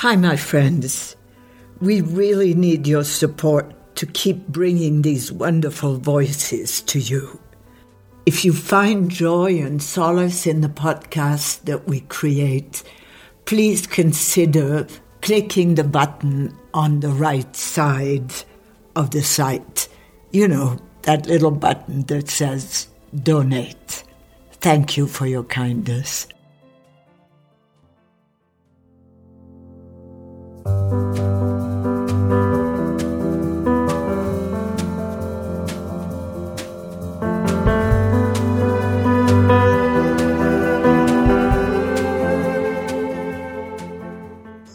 Hi, my friends. We really need your support to keep bringing these wonderful voices to you. If you find joy and solace in the podcast that we create, please consider clicking the button on the right side of the site. You know, that little button that says donate. Thank you for your kindness.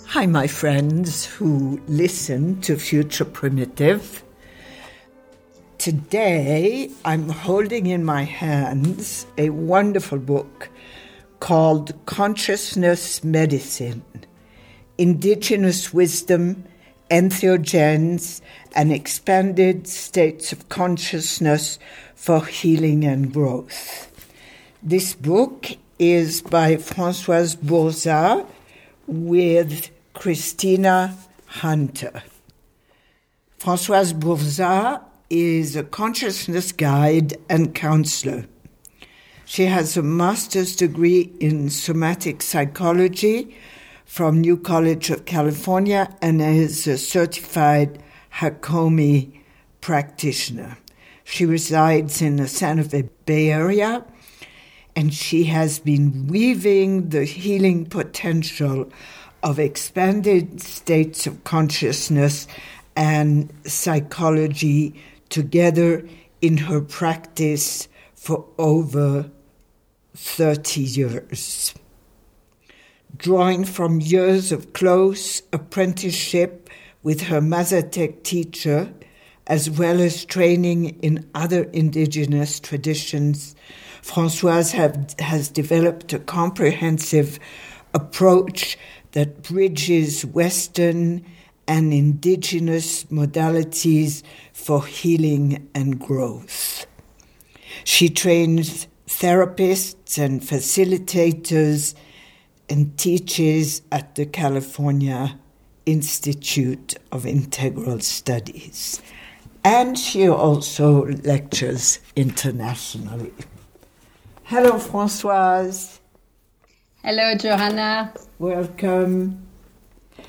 Hi, my friends who listen to Future Primitive. Today, I'm holding in my hands a wonderful book called Consciousness Medicine Indigenous Wisdom, Entheogens, and Expanded States of Consciousness for Healing and Growth. This book is by Françoise Bourzat with Christina Hunter. Françoise Bourzat is a consciousness guide and counselor. She has a master's degree in somatic psychology from New College of California and is a certified Hakomi practitioner. She resides in the Santa Fe Bay Area and she has been weaving the healing potential of expanded states of consciousness and psychology together in her practice for over 30 years. Drawing from years of close apprenticeship with her Mazatec teacher, as well as training in other indigenous traditions, Françoise have, has developed a comprehensive approach that bridges Western and indigenous modalities for healing and growth. She trains therapists and facilitators and teaches at the California Institute of Integral Studies. And she also lectures internationally. Hello, Françoise. Hello, Joanna. Welcome.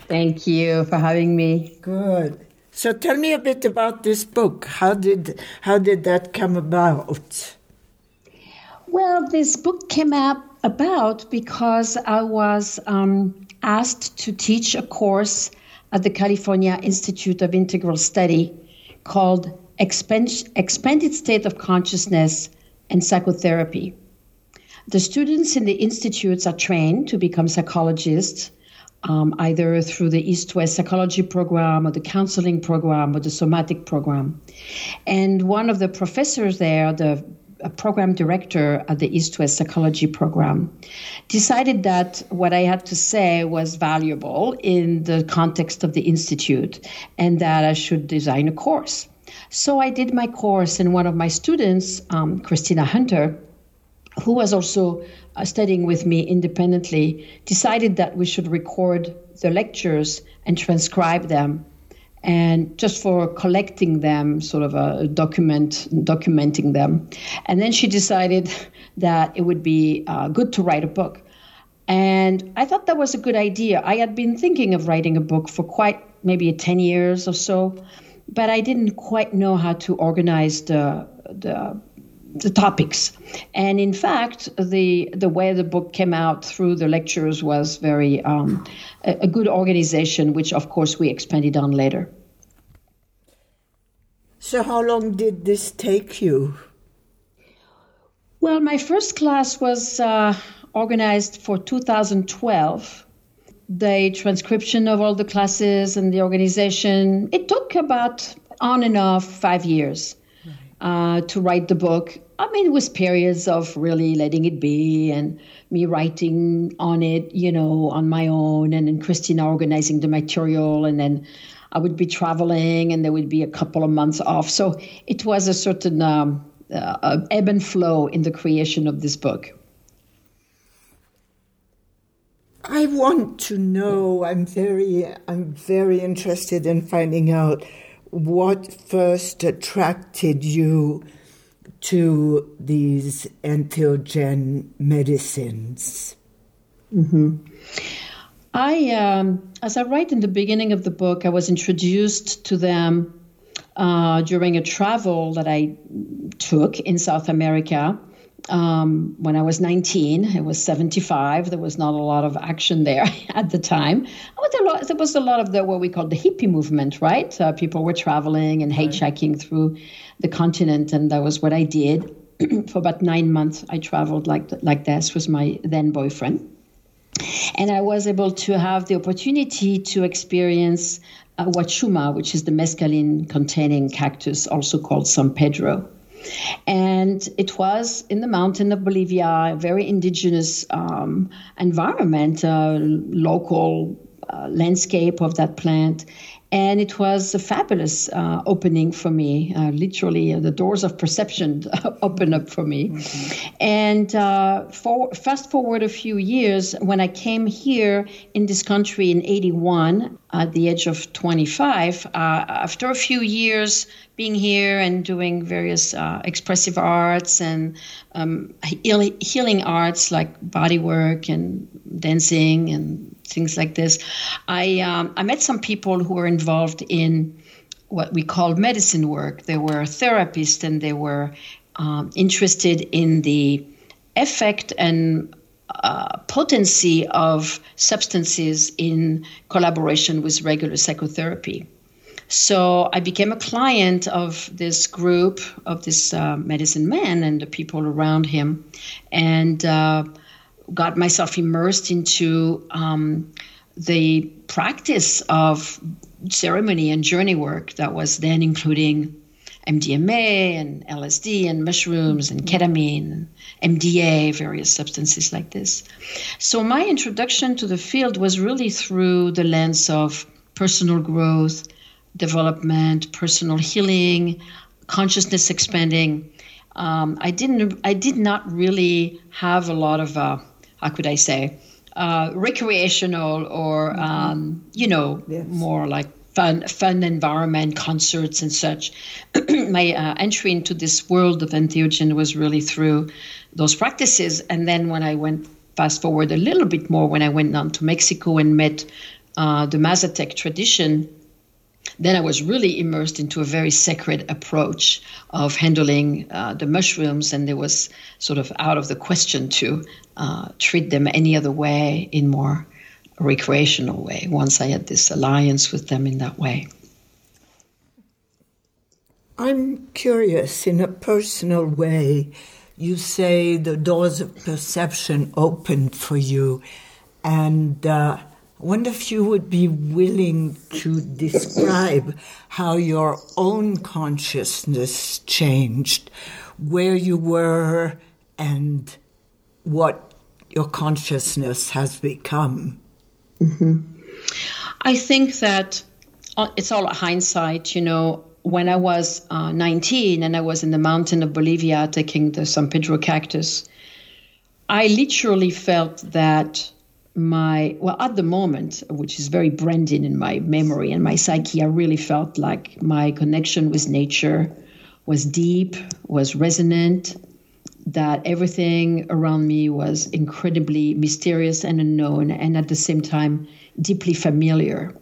Thank you for having me. Good. So tell me a bit about this book. How did how did that come about? Well, this book came up about because I was um, asked to teach a course at the California Institute of Integral Study called Expand- Expanded State of Consciousness and Psychotherapy. The students in the institutes are trained to become psychologists, um, either through the East West Psychology Program or the counseling program or the somatic program. And one of the professors there, the program director at the East West Psychology Program, decided that what I had to say was valuable in the context of the Institute and that I should design a course. So I did my course, and one of my students, um, Christina Hunter, who was also uh, studying with me independently, decided that we should record the lectures and transcribe them. And just for collecting them, sort of a document, documenting them. And then she decided that it would be uh, good to write a book. And I thought that was a good idea. I had been thinking of writing a book for quite maybe 10 years or so, but I didn't quite know how to organize the, the the topics. And in fact, the the way the book came out through the lectures was very um, a, a good organization, which of course we expanded on later. So, how long did this take you? Well, my first class was uh, organized for 2012. The transcription of all the classes and the organization, it took about on and off five years uh, to write the book. I mean, it was periods of really letting it be and me writing on it, you know, on my own, and then Christina organizing the material, and then I would be traveling, and there would be a couple of months off. So it was a certain um, uh, ebb and flow in the creation of this book. I want to know. I'm very, I'm very interested in finding out what first attracted you to these entheogen medicines. Mm-hmm. I, um, as I write in the beginning of the book, I was introduced to them uh, during a travel that I took in South America um, when I was 19. It was 75. There was not a lot of action there at the time. Lot, there was a lot of the what we call the hippie movement, right? Uh, people were traveling and hitchhiking right. through the continent, and that was what I did. For about nine months, I traveled like like this with my then boyfriend. And I was able to have the opportunity to experience uh, Huachuma, which is the mescaline containing cactus, also called San Pedro. And it was in the mountain of Bolivia, a very indigenous um, environment, uh, local uh, landscape of that plant. And it was a fabulous uh, opening for me. Uh, literally, uh, the doors of perception opened up for me. Mm-hmm. And uh, for, fast forward a few years, when I came here in this country in 81, at the age of 25, uh, after a few years being here and doing various uh, expressive arts and um, healing arts like body work and dancing and things like this. I um, I met some people who were involved in what we call medicine work. They were therapists and they were um, interested in the effect and uh, potency of substances in collaboration with regular psychotherapy. So I became a client of this group of this uh, medicine man and the people around him, and uh, got myself immersed into um, the practice of ceremony and journey work that was then including MDMA and LSD and mushrooms and ketamine, MDA, various substances like this. So my introduction to the field was really through the lens of personal growth, development, personal healing, consciousness expanding. Um, I didn't. I did not really have a lot of. Uh, how could I say? Uh, recreational or mm-hmm. um, you know yes. more like fun fun environment concerts and such my uh, entry into this world of entheogen was really through those practices and then when i went fast forward a little bit more when i went down to mexico and met uh, the mazatec tradition then I was really immersed into a very sacred approach of handling uh, the mushrooms, and there was sort of out of the question to uh, treat them any other way in more recreational way. Once I had this alliance with them in that way. I'm curious, in a personal way, you say the doors of perception opened for you, and. Uh, wonder if you would be willing to describe how your own consciousness changed, where you were, and what your consciousness has become. Mm-hmm. I think that uh, it's all hindsight, you know. When I was uh, 19 and I was in the mountain of Bolivia taking the San Pedro cactus, I literally felt that my well at the moment which is very branded in my memory and my psyche i really felt like my connection with nature was deep was resonant that everything around me was incredibly mysterious and unknown and at the same time deeply familiar.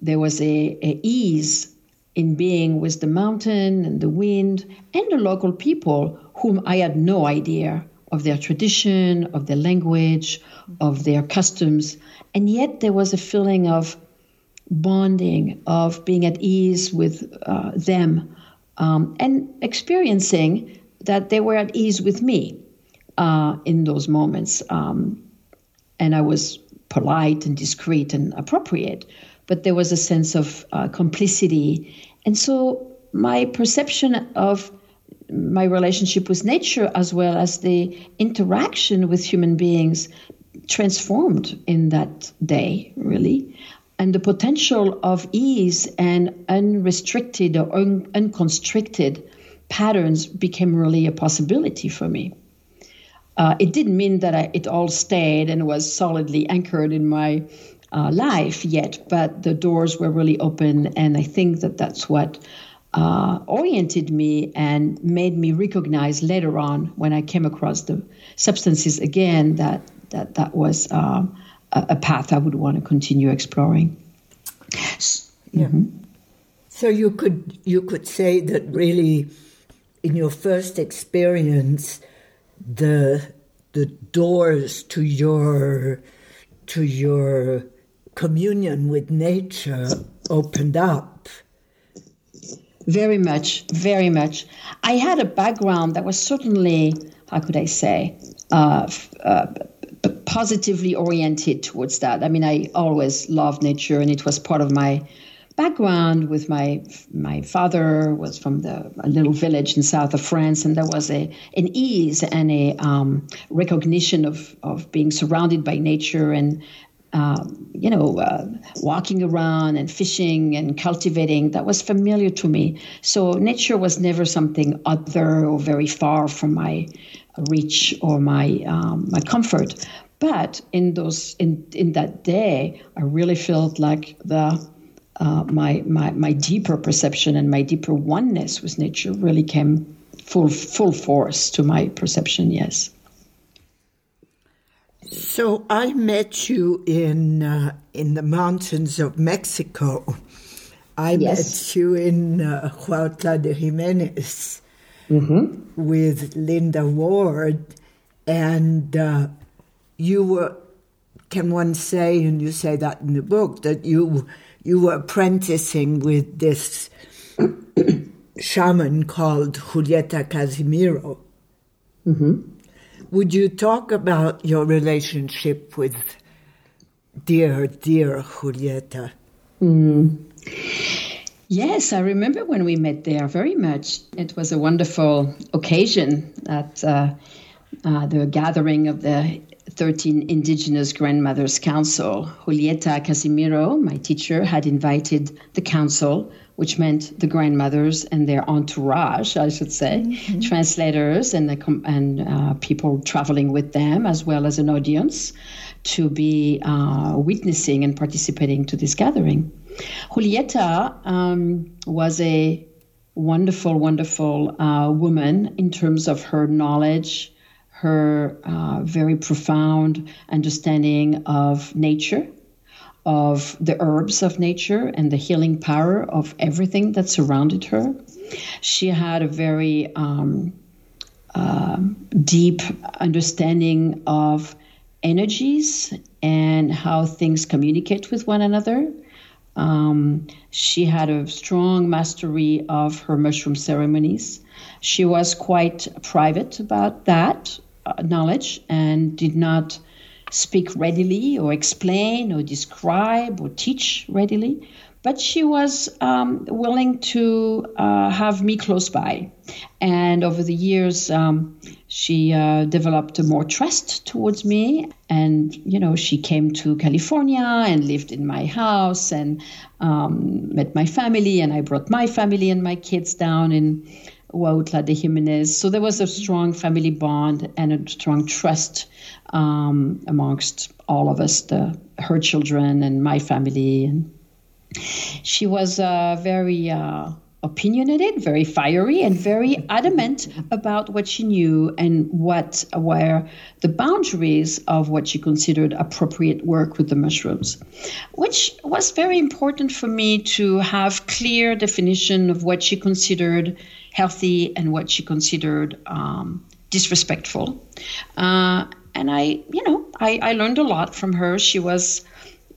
There was a, a ease in being with the mountain and the wind and the local people whom i had no idea of their tradition, of their language, of their customs. And yet there was a feeling of bonding, of being at ease with uh, them, um, and experiencing that they were at ease with me uh, in those moments. Um, and I was polite and discreet and appropriate, but there was a sense of uh, complicity. And so my perception of my relationship with nature as well as the interaction with human beings transformed in that day, really. And the potential of ease and unrestricted or un- unconstricted patterns became really a possibility for me. uh, it didn't mean that I, it all stayed and was solidly anchored in my uh, life yet, but the doors were really open, and I think that that's what uh, oriented me and made me recognize later on when I came across the substances again that that that was um, a, a, path I would want to continue exploring. Yeah. Mm-hmm. So you could you could say that really, in your first experience, the the doors to your to your communion with nature opened up very much, very much. I had a background that was certainly, how could I say, uh, uh, positively oriented towards that. I mean, I always loved nature, and it was part of my background. With my my father was from the a little village in south of France, and there was a an ease and a um, recognition of of being surrounded by nature and um, you know, uh, walking around and fishing and cultivating, that was familiar to me. So nature was never something other or very far from my reach or my um, my comfort. But in those in in that day, I really felt like the uh, my my my deeper perception and my deeper oneness with nature really came full full force to my perception. Yes. So I met you in uh, in the mountains of Mexico. I yes. met you in uh, Huautla de Jimenez mm-hmm. with Linda Ward, and uh, you were. Can one say, and you say that in the book, that you you were apprenticing with this shaman called Julieta Casimiro. Mm-hmm. Would you talk about your relationship with dear, dear Julieta? Mm. Yes, I remember when we met there very much. It was a wonderful occasion at uh, uh, the gathering of the 13 Indigenous Grandmothers Council. Julieta Casimiro, my teacher, had invited the council which meant the grandmothers and their entourage, I should say, mm-hmm. translators and, the, and uh, people traveling with them, as well as an audience, to be uh, witnessing and participating to this gathering. Julieta um, was a wonderful, wonderful uh, woman in terms of her knowledge, her uh, very profound understanding of nature of the herbs of nature and the healing power of everything that surrounded her. She had a very um, uh, deep understanding of energies and how things communicate with one another. Um, she had a strong mastery of her mushroom ceremonies. She was quite private about that knowledge and did not speak readily or explain or describe or teach readily, but she was um, willing to uh, have me close by. And over the years, um, she uh, developed more trust towards me. And, you know, she came to California and lived in my house and um, met my family. And I brought my family and my kids down in Huautla de Jimenez. So there was a strong family bond and a strong trust um, amongst all of us, the her children and my family. And she was uh, very uh, opinionated, very fiery, and very adamant about what she knew and what were the boundaries of what she considered appropriate work with the mushrooms, which was very important for me to have clear definition of what she considered healthy and what she considered um, disrespectful. Uh, and I, you know, I, I learned a lot from her. She was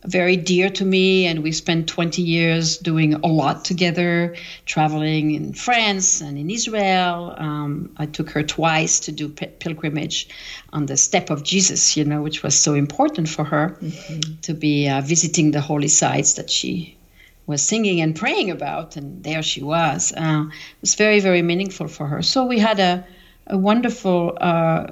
very dear to me, and we spent 20 years doing a lot together, traveling in France and in Israel. Um, I took her twice to do pilgrimage on the step of Jesus, you know, which was so important for her mm-hmm. to be uh, visiting the holy sites that she was singing and praying about, and there she was. Uh, it was very, very meaningful for her. So we had a, a wonderful uh,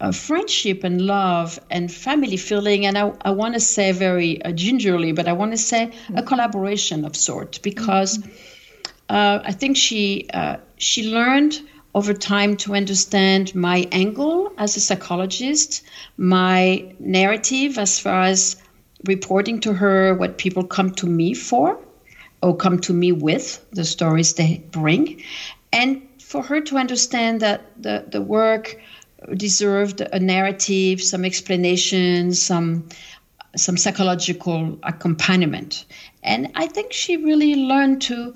a friendship and love and family feeling, and I, I want to say very uh, gingerly, but I want to say a collaboration of sort because mm-hmm. uh, I think she uh, she learned over time to understand my angle as a psychologist, my narrative as far as reporting to her what people come to me for or come to me with, the stories they bring, and for her to understand that the, the work deserved a narrative, some explanation, some some psychological accompaniment. And I think she really learned to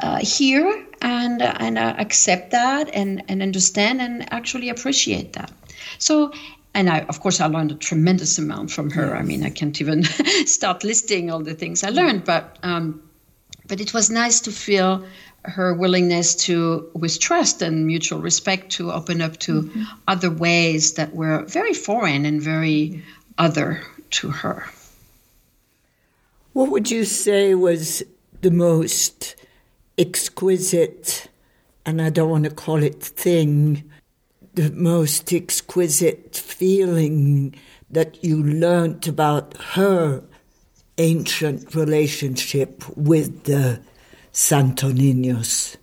uh, hear and and uh, accept that and and understand and actually appreciate that. So. And I, of course, I learned a tremendous amount from her. I mean, I can't even start listing all the things I learned, but um, but it was nice to feel her willingness to, with trust and mutual respect, to open up to mm-hmm. other ways that were very foreign and very other to her. What would you say was the most exquisite, and I don't want to call it thing, the most exquisite feeling that you learned about her ancient relationship with the Santo Niños?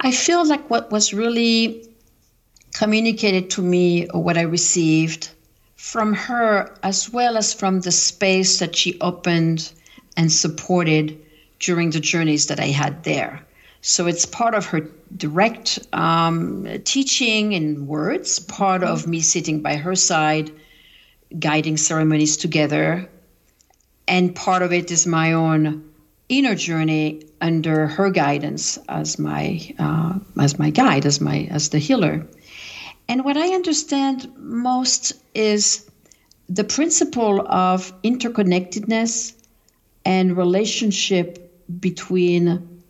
I feel like what was really communicated to me or what I received from her, as well as from the space that she opened and supported during the journeys that I had there. So it's part of her direct um, teaching in words, part of me sitting by her side, guiding ceremonies together, and part of it is my own inner journey under her guidance as my uh, as my guide, as my as the healer. And what I understand most is the principle of interconnectedness and relationship between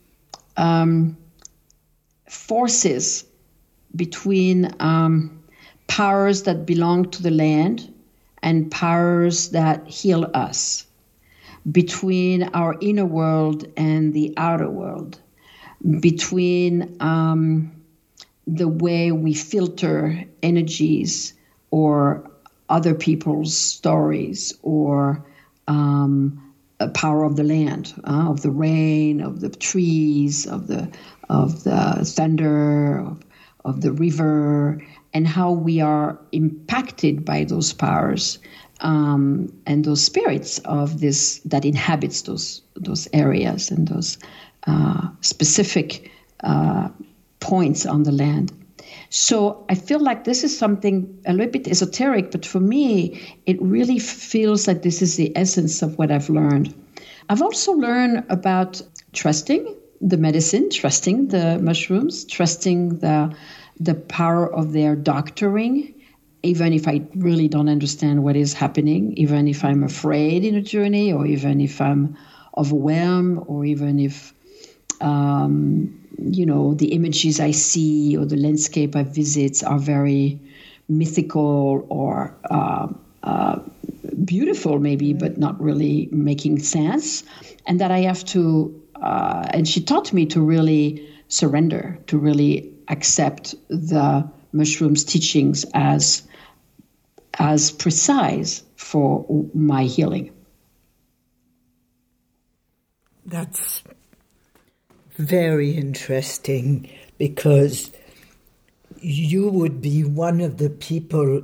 um, forces, between um, powers that belong to the land and powers that heal us, between our inner world and the outer world, between um, the way we filter energies or other people's stories or um, power of the land, uh, of the rain, of the trees, of the of the thunder, of, of the river, and how we are impacted by those powers um, and those spirits of this that inhabits those those areas and those uh, specific uh, points on the land. So I feel like this is something a little bit esoteric, but for me, it really feels like this is the essence of what I've learned. I've also learned about trusting the medicine, trusting the mushrooms, trusting the the power of their doctoring, even if I really don't understand what is happening, even if I'm afraid in a journey, or even if I'm overwhelmed, or even if um, you know, the images I see or the landscape I visit are very mythical or uh, uh, beautiful, maybe, but not really making sense. And that I have to, uh, and she taught me to really surrender, to really accept the mushrooms teachings as as precise for my healing. That's very interesting because you would be one of the people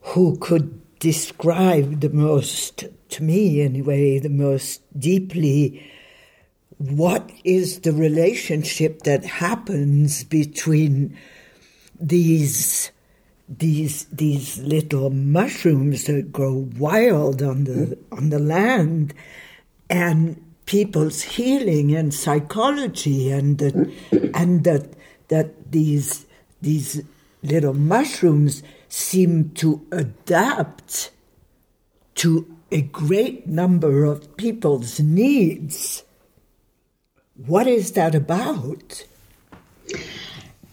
who could describe the most, to me anyway, the most deeply what is the relationship that happens between these these these little mushrooms that grow wild on the on the land and people's healing and psychology and that and that that these these little mushrooms seem to adapt to a great number of people's needs. What is that about?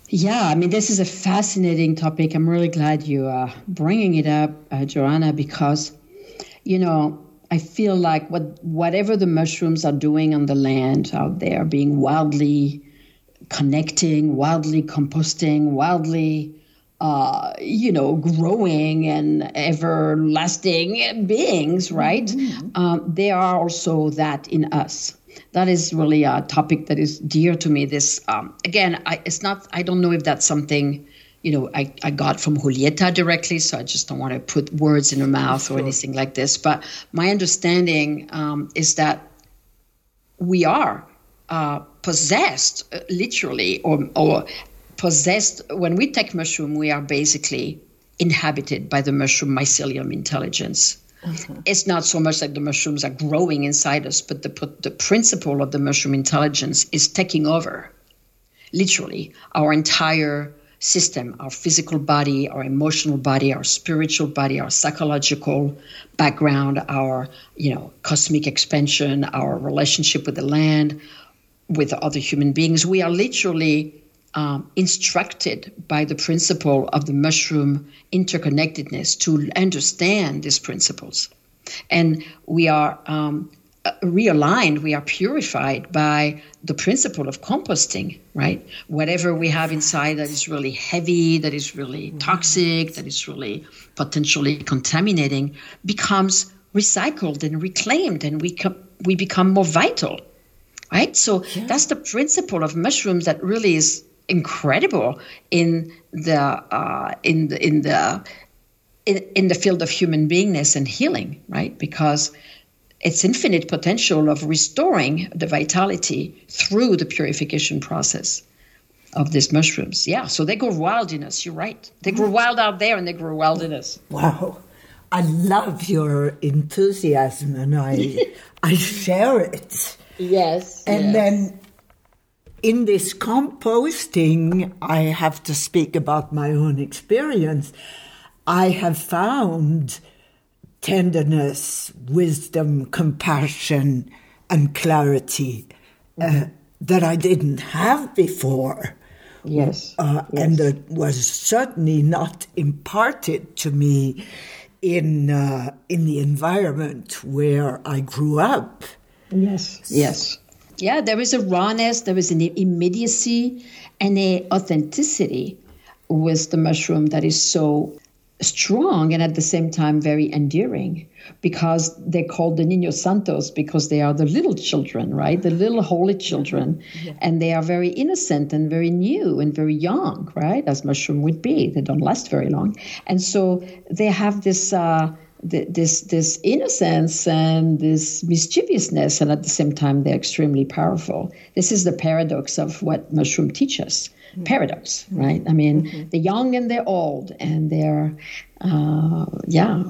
Yeah, I mean, this is a fascinating topic. I'm really glad you are bringing it up, uh, Joanna, because, you know, I feel like what whatever the mushrooms are doing on the land out there, being wildly connecting, wildly composting, wildly uh, you know, growing and everlasting beings, right? Mm-hmm. Um, they are also that in us. That is really a topic that is dear to me. This, um, again, I, it's not, I don't know if that's something, you know, I, I got from Julieta directly, so I just don't want to put words in her mouth or anything like this. But my understanding um, is that we are uh, possessed, uh, literally, or, or possessed. When we take mushroom, we are basically inhabited by the mushroom mycelium intelligence. Mm-hmm. It's not so much that the mushrooms are growing inside us, but the, the principle of the mushroom intelligence is taking over, literally, our entire system our physical body, our emotional body, our spiritual body, our psychological background, our you know cosmic expansion, our relationship with the land, with other human beings. We are literally um, instructed by the principle of the mushroom interconnectedness to understand these principles. And we are um, realigned, we are purified by the principle of composting, right? Whatever we have inside that is really heavy, that is really toxic, that is really potentially contaminating becomes recycled and reclaimed, and we, com- we become more vital right? So yeah. that's the principle of mushrooms that really is incredible in the uh, in the in the in, in the field of human beingness and healing, right? Because it's infinite potential of restoring the vitality through the purification process of these mushrooms. Yeah, so they grow wild in us. You're right. They grow mm-hmm. wild out there, and they grow wild in us. Wow. I love your enthusiasm and I I share it. Yes. And yes. then in this composting, I have to speak about my own experience. I have found tenderness, wisdom, compassion, and clarity uh, mm-hmm. that I didn't have before. Yes. Uh, yes. And that was certainly not imparted to me in uh, in the environment where I grew up. Yes. Yes yeah, there is a rawness, there is an immediacy and a authenticity with the mushroom that is so strong and at the same time very endearing because they're called the Niños Santos because they are the little children, right? The little holy children. Yeah. And they are very innocent and very new and very young, right? As mushroom would be. They don't last very long. And so they have this. Uh, this this innocence and this mischievousness, and at the same time they're extremely powerful. This is the paradox of what mushroom teaches. Mm-hmm. Paradox, right? I mean, mm-hmm. the young and the old, and they're uh, yeah,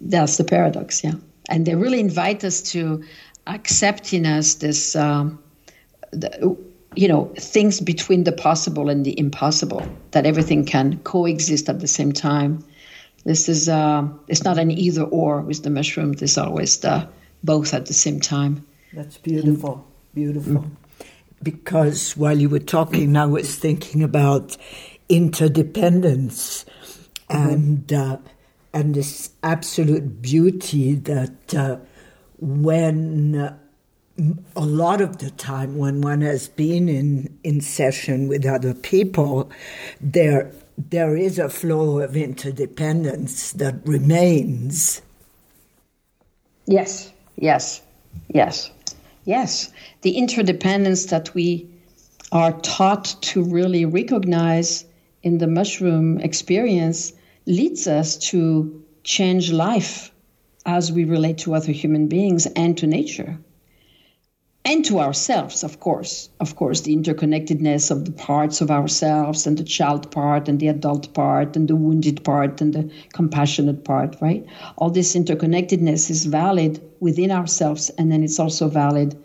that's the paradox, yeah. And they really invite us to accept in us this. Um, the, you know things between the possible and the impossible that everything can coexist at the same time this is uh, it's not an either or with the mushroom. There's always the both at the same time. That's beautiful, beautiful. Mm. Because while you were talking, I was thinking about interdependence mm-hmm. and uh, and this absolute beauty that uh, when uh, a lot of the time when one has been in in session with other people, there there is a flow of interdependence that remains. Yes, yes, yes, yes. The interdependence that we are taught to really recognize in the mushroom experience leads us to change life as we relate to other human beings and to nature and to ourselves, of course. Of course, the interconnectedness of the parts of ourselves and the child part and the adult part and the wounded part and the compassionate part, right? All this interconnectedness is valid within ourselves and then it's also valid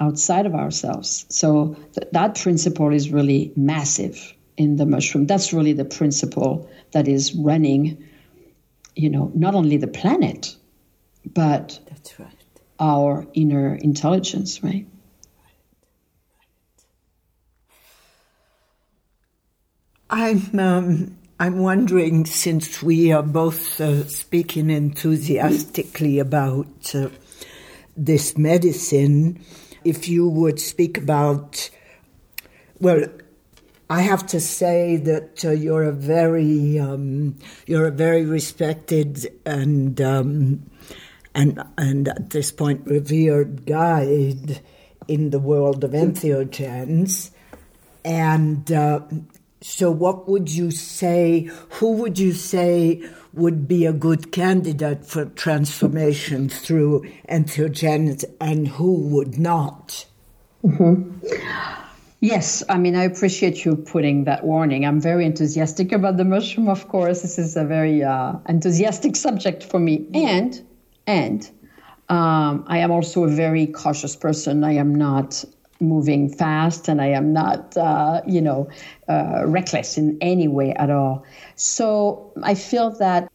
outside of ourselves. So th- that principle is really massive in the mushroom. That's really the principle that is running, you know, not only the planet, but that's right our inner intelligence, right? I'm um, I'm wondering, since we are both uh, speaking enthusiastically about uh, this medicine, if you would speak about, well, I have to say that uh, you're a very um, you're a very respected and um, and and at this point revered guide in the world of entheogens. And uh, so, what would you say? Who would you say would be a good candidate for transformation through entheogens, and who would not? Mm-hmm. Yes, I mean, I appreciate you putting that warning. I'm very enthusiastic about the mushroom, of course. This is a very uh, enthusiastic subject for me. And, and um, I am also a very cautious person. I am not moving fast and I am not, uh, you know, uh, reckless in any way at all. So I feel that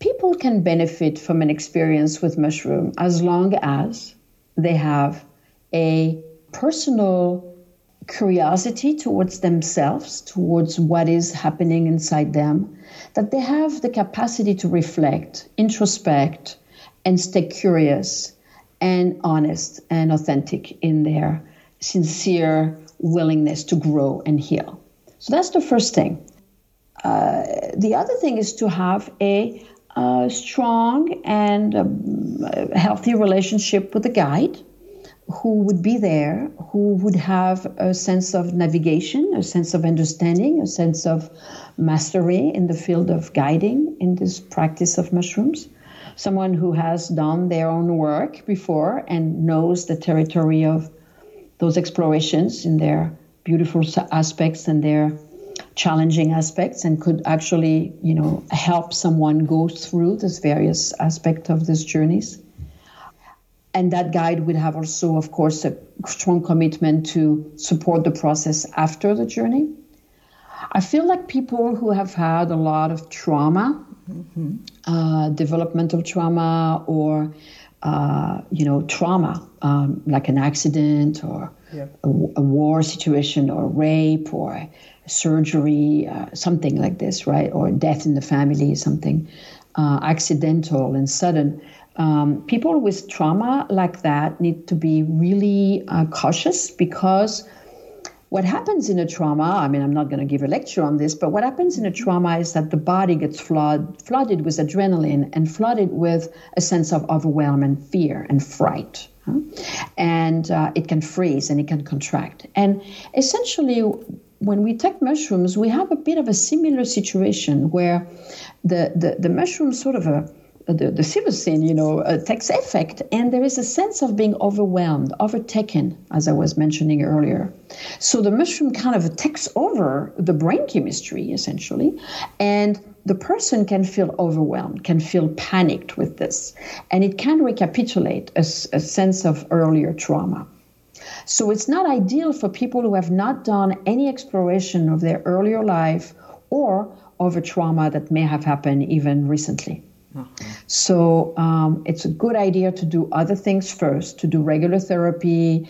people can benefit from an experience with mushroom as long as they have a personal curiosity towards themselves, towards what is happening inside them, that they have the capacity to reflect, introspect, and stay curious and honest and authentic in their sincere willingness to grow and heal. So that's the first thing. Uh, the other thing is to have a, a strong and um, healthy relationship with the guide who would be there, who would have a sense of navigation, a sense of understanding, a sense of mastery in the field of guiding in this practice of mushrooms. Someone who has done their own work before and knows the territory of those explorations in their beautiful aspects and their challenging aspects and could actually, you know, help someone go through this various aspects of these journeys and that guide would have also, of course, a strong commitment to support the process after the journey. I feel like people who have had a lot of trauma, mm-hmm. uh, developmental trauma, or uh, you know, trauma um, like an accident or yeah. a, a, war situation or rape or surgery, uh, something like this, right? Or death in the family, something uh, accidental and sudden um, people with trauma like that need to be really uh, cautious because what happens in a trauma, I mean, I'm not going to give a lecture on this, but what happens in a trauma is that the body gets flood, flooded with adrenaline and flooded with a sense of overwhelm and fear and fright. Huh? And uh, it can freeze and it can contract. And essentially, when we take mushrooms, we have a bit of a similar situation where the, the, the mushroom sort of a the, the scene you know, uh, takes effect, and there is a sense of being overwhelmed, overtaken, as I was mentioning earlier. So the mushroom kind of takes over the brain chemistry, essentially, and the person can feel overwhelmed, can feel panicked with this, and it can recapitulate a, a sense of earlier trauma. So it's not ideal for people who have not done any exploration of their earlier life or of a trauma that may have happened even recently. So um, it's a good idea to do other things first, to do regular therapy,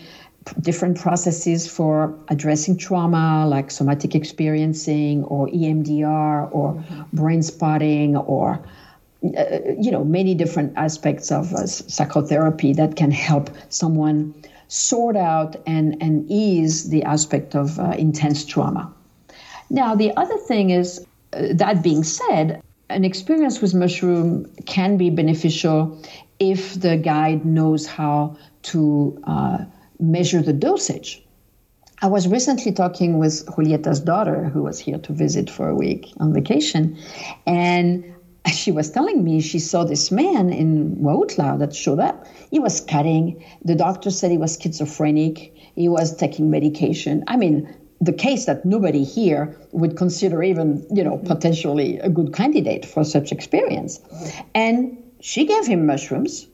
different processes for addressing trauma like somatic experiencing or EMDR or mm-hmm. brain spotting or uh, you know many different aspects of uh, psychotherapy that can help someone sort out and, and ease the aspect of uh, intense trauma. Now the other thing is uh, that being said, an experience with mushroom can be beneficial if the guide knows how to uh, measure the dosage. I was recently talking with Julieta's daughter, who was here to visit for a week on vacation, and she was telling me she saw this man in Huautla that showed up. He was cutting. The doctor said he was schizophrenic. He was taking medication. I mean, the case that nobody here would consider even, you know, potentially a good candidate for such experience. And she gave him mushrooms,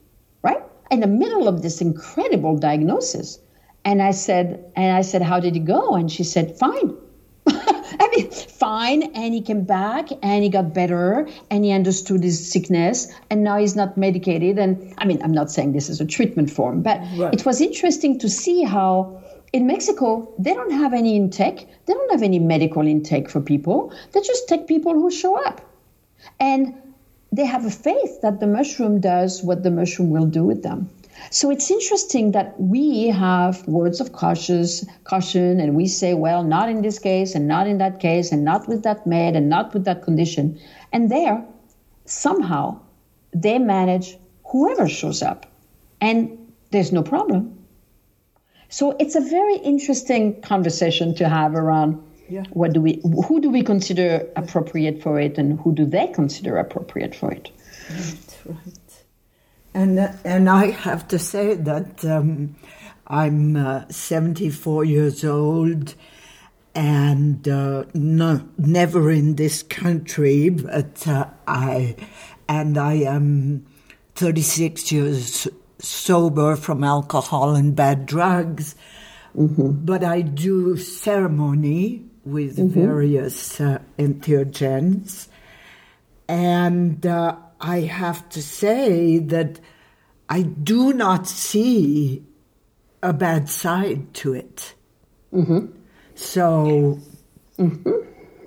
right? In the middle of this incredible diagnosis. And I said, and I said, how did it go? And she said, fine. I mean, fine. And he came back and he got better and he understood his sickness and now he's not medicated. And I mean, I'm not saying this is a treatment form, but right. it was interesting to see how in Mexico, they don't have any intake. They don't have any medical intake for people. They just take people who show up. And they have a faith that the mushroom does what the mushroom will do with them. So it's interesting that we have words of cautious, caution and we say, well, not in this case and not in that case and not with that med and not with that condition. And there, somehow, they manage whoever shows up and there's no problem. So it's a very interesting conversation to have around yeah. what do we who do we consider appropriate for it and who do they consider appropriate for it. Right, right. And and I have to say that um, I'm uh, 74 years old and uh, no, never in this country, but uh, I and I am 36 years sober from alcohol and bad drugs. Mm-hmm. But I do ceremony with mm-hmm. various uh, entheogens. And uh, I have to say that I do not see a bad side to it. Mm-hmm. So, mm-hmm.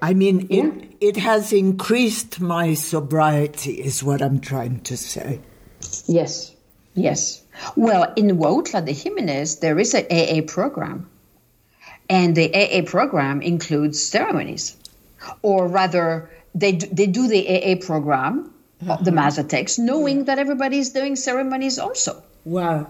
I mean, yeah. it, it has increased my sobriety, is what I'm trying to say. Yes, yes. Well, in Huautla de Jimenez, there is an AA program. And the AA program includes ceremonies. Or rather, they do, they do the AA program, uh-huh. the Mazatecs, knowing yeah. that is doing ceremonies also. Wow.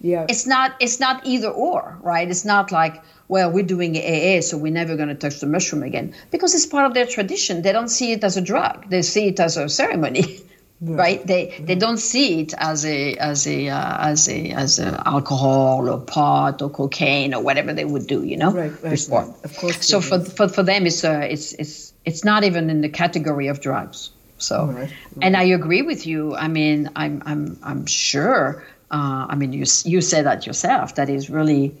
Yeah. It's not it's not either or, right? It's not like, well, we're doing AA, so we're never going to touch the mushroom again. Because it's part of their tradition. They don't see it as a drug. They see it as a ceremony. right? They they don't see it as a as a uh, as a as a alcohol or pot or cocaine or whatever they would do, you know. Right, right, right. Of course. So for, for for them, it's uh, it's it's it's not even in the category of drugs. So, right, and I agree with you. I mean, I'm I'm I'm sure. Uh, I mean, you you said that yourself. That is really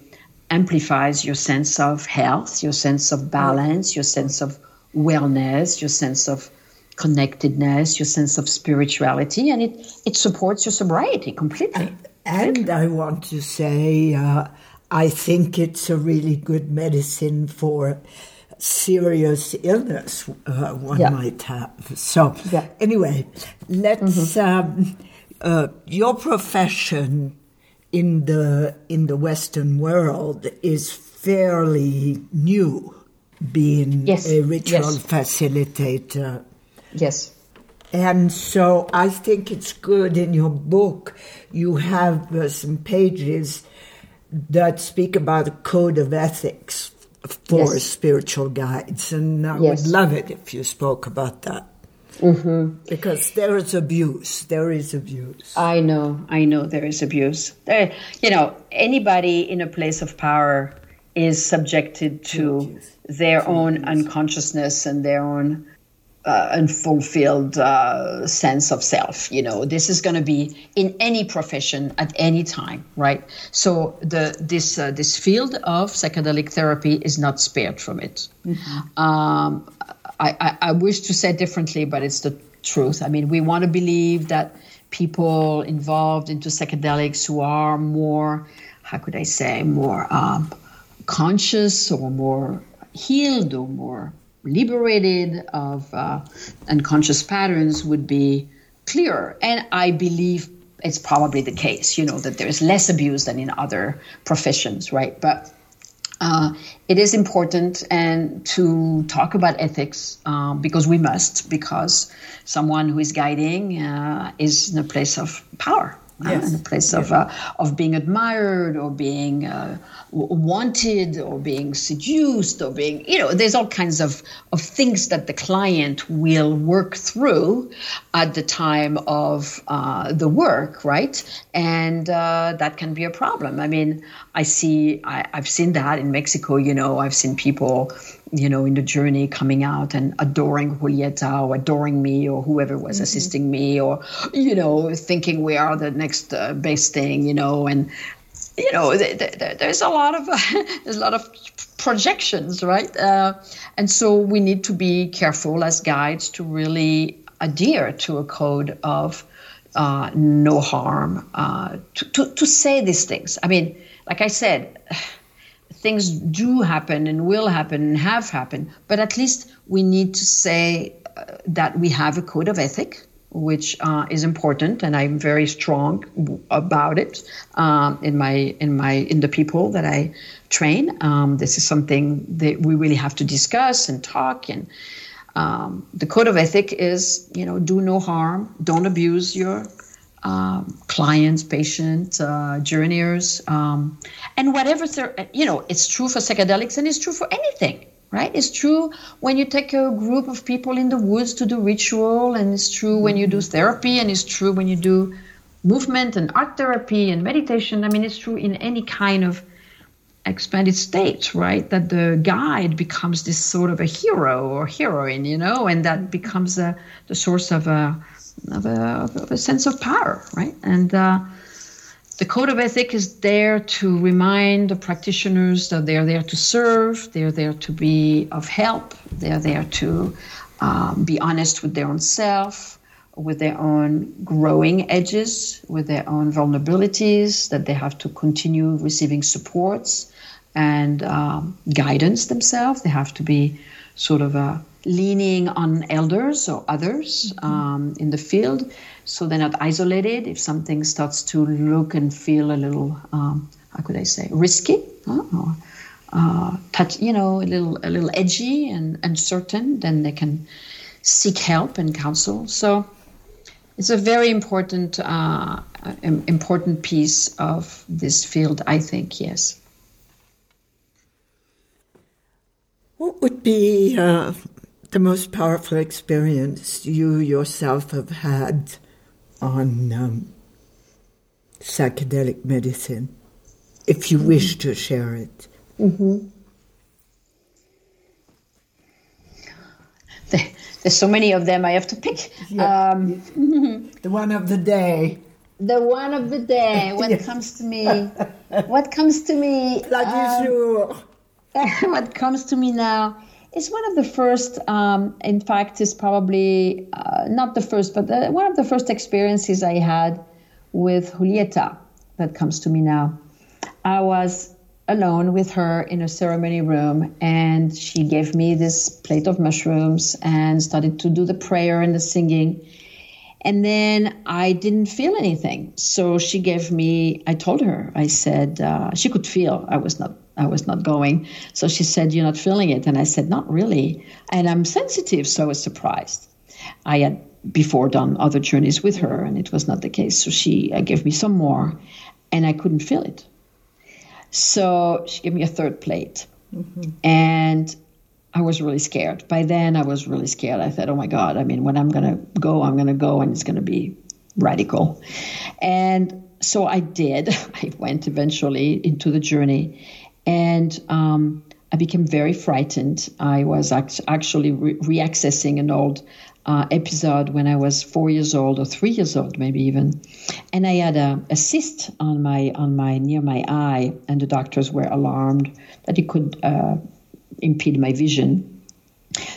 amplifies your sense of health, your sense of balance, your sense of wellness, your sense of connectedness, your sense of spirituality, and it, it supports your sobriety completely. And, I want to say, uh, I think it's a really good medicine for serious illness uh, one yeah. might have. So, yeah. anyway, let's. Mm-hmm. Um, uh, your profession in the in the Western world is fairly new, being yes. a ritual yes. facilitator Yes. And so I think it's good in your book. You have uh, some pages that speak about a code of ethics for yes. spiritual guides. And I yes. would love it if you spoke about that. Mm-hmm. Because there is abuse. There is abuse. I know. I know there is abuse. There, you know, anybody in a place of power is subjected to their own unconsciousness and their own uh, unfulfilled uh, sense of self. You know, this is going to be in any profession at any time, right? So the this uh, this field of psychedelic therapy is not spared from it. Mm-hmm. Um, I, I, I wish to say differently, but it's the truth. I mean, we want to believe that people involved into psychedelics who are more, how could I say, more um, conscious or more healed or more liberated of uh, unconscious patterns would be clearer. And I believe it's probably the case, you know, that there's less abuse than in other professions, right? But uh, it is important and to talk about ethics uh, because we must, because someone who is guiding uh, is in a place of power, yes. in a place yeah. of uh, of being admired or being uh, wanted or being seduced or being you know there's all kinds of of things that the client will work through at the time of uh, the work right and uh, that can be a problem i mean i see I, i've seen that in mexico you know i've seen people you know, in the journey coming out and adoring Julieta or adoring me or whoever was mm-hmm. assisting me or, you know, thinking we are the next uh, best thing, you know, and you know, th- th- there's a lot of there's a lot of projections, right? Uh, and so we need to be careful as guides to really adhere to a code of uh, no harm. Uh, to, to to say these things. I mean, like I said. Things do happen and will happen and have happened, but at least we need to say uh, that we have a code of ethic which uh, is important, and I'm very strong about it um, in my in my in the people that I train. Um, this is something that we really have to discuss and talk. And um, the code of ethic is, you know, do no harm, don't abuse your um, clients, patients, uh, journeyers, um, and whatever. You know, it's true for psychedelics and it's true for anything right? It's true when you take a group of people in the woods to do ritual, and it's true when you do mm-hmm. therapy, and it's true when you do movement and art therapy and meditation. I mean, it's true in any kind of expanded state, right? That the guide becomes this sort of a hero or heroine, you know, and that becomes a, the source of a, of a, of a sense of power, right? And uh, the code of ethic is there to remind the practitioners that they're there to serve, they're there to be of help, they're there to um, be honest with their own self, with their own growing edges, with their own vulnerabilities, that they have to continue receiving supports and um, guidance themselves. They have to be sort of uh, leaning on elders or others mm-hmm. um, in the field so they're not isolated. If something starts to look and feel a little, um, how could I say, risky, or uh, touch, you know, a little, a little edgy and uncertain, then they can seek help and counsel. So it's a very important, uh, important piece of this field, I think. Yes. What would be uh, the most powerful experience you yourself have had on um, psychedelic medicine, if you wish to share it. Mm-hmm. there's so many of them I have to pick. Yeah. Um, the one of the day. The one of the day. What yes. comes to me? What comes to me? Like um, what comes to me now it's one of the first, um, in fact, is probably uh, not the first, but the, one of the first experiences I had with Julieta that comes to me now. I was alone with her in a ceremony room, and she gave me this plate of mushrooms and started to do the prayer and the singing. And then I didn't feel anything. So she gave me, I told her, I said, uh, she could feel I was not I was not going. So she said, You're not feeling it. And I said, Not really. And I'm sensitive, so I was surprised. I had before done other journeys with her, and it was not the case. So she uh, gave me some more, and I couldn't feel it. So she gave me a third plate. Mm-hmm. And I was really scared. By then, I was really scared. I thought, oh my God, I mean, when I'm going to go, I'm going to go, and it's going to be radical. And so I did. I went eventually into the journey and um, I became very frightened. I was act- actually re- reaccessing an old uh, episode when I was four years old or three years old, maybe even, and I had a, a, cyst on my on my near my eye, and the doctors were alarmed that it could uh, impede my vision.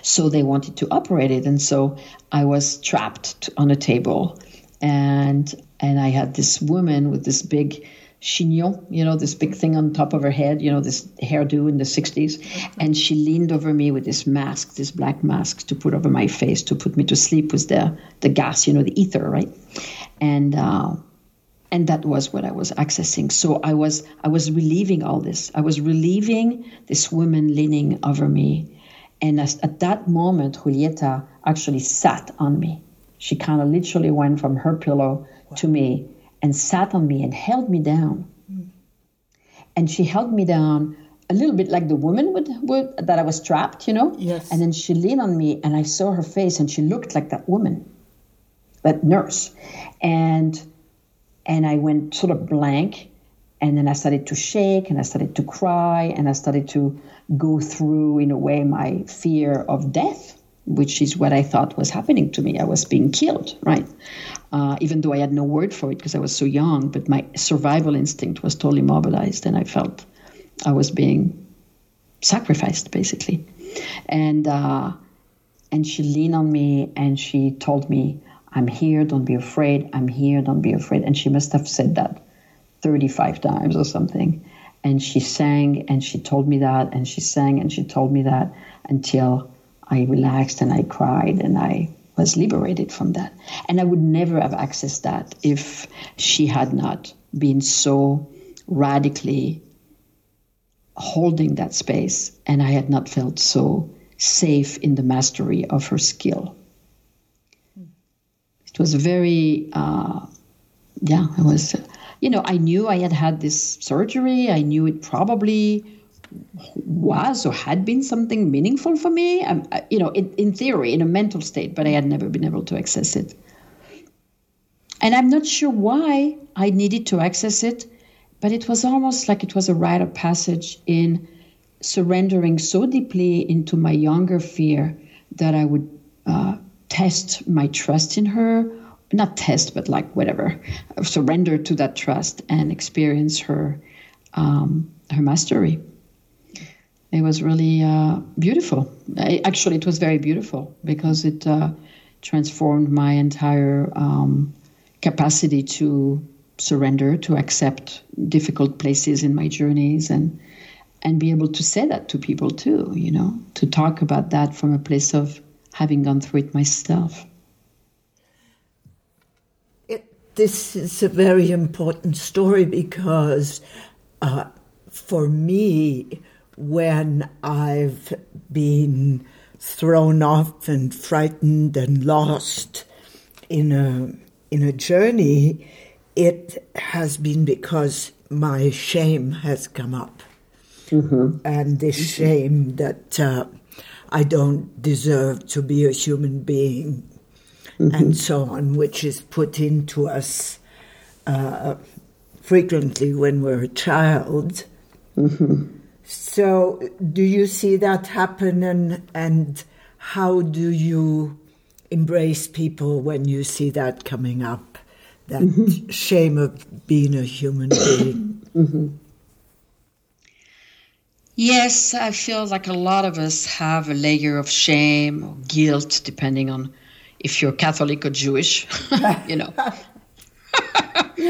So they wanted to operate it, and so I was trapped on a table, and and I had this woman with this big chignon, you know, this big thing on top of her head, you know, this hairdo in the 60s. And she leaned over me with this mask, this black mask to put over my face to put me to sleep with the, the gas, you know, the ether, right? And, uh, and that was what I was accessing. So I was, I was relieving all this. I was relieving this woman leaning over me. And as, at that moment, Julieta actually sat on me. She kind of literally went from her pillow wow. to me and sat on me and held me down. Mm. And she held me down a little bit like the woman would, would that I was trapped, you know? Yes. And then she leaned on me and I saw her face and she looked like that woman, that nurse. And and I went sort of blank and then I started to shake and I started to cry and I started to go through in a way my fear of death which is what I thought was happening to me. I was being killed, right? Uh, even though I had no word for it because I was so young, but my survival instinct was totally mobilized, and I felt I was being sacrificed, basically. And uh, and she leaned on me and she told me, "I'm here. Don't be afraid. I'm here. Don't be afraid." And she must have said that 35 times or something. And she sang and she told me that, and she sang and she told me that until I relaxed and I cried and I was liberated from that. And I would never have accessed that if she had not been so radically holding that space and I had not felt so safe in the mastery of her skill. It was very, uh, yeah, it was, you know, I knew I had had this surgery. I knew it probably was or had been something meaningful for me, um, uh, you know, in, in theory, in a mental state, but I had never been able to access it. And I'm not sure why I needed to access it, but it was almost like it was a rite of passage in surrendering so deeply into my younger fear that I would uh, test my trust in her, not test, but like whatever, surrender to that trust and experience her um, her mastery it was really uh, beautiful. I, actually, it was very beautiful because it uh, transformed my entire um, capacity to surrender, to accept difficult places in my journeys, and and be able to say that to people too. You know, to talk about that from a place of having gone through it myself. It, this is a very important story because, uh, for me when I've been thrown off and frightened and lost in a in a journey, it has been because my shame has come up, mm-hmm. and this shame that uh, I don't deserve to be a human being, mm-hmm. and so on, which is put into us uh, frequently when we're a child. Mm-hmm. So, do you see that happen, and and how do you embrace people when you see that coming up? That mm-hmm. shame of being a human being. Mm-hmm. Yes, I feel like a lot of us have a layer of shame or guilt, depending on if you're Catholic or Jewish. you know,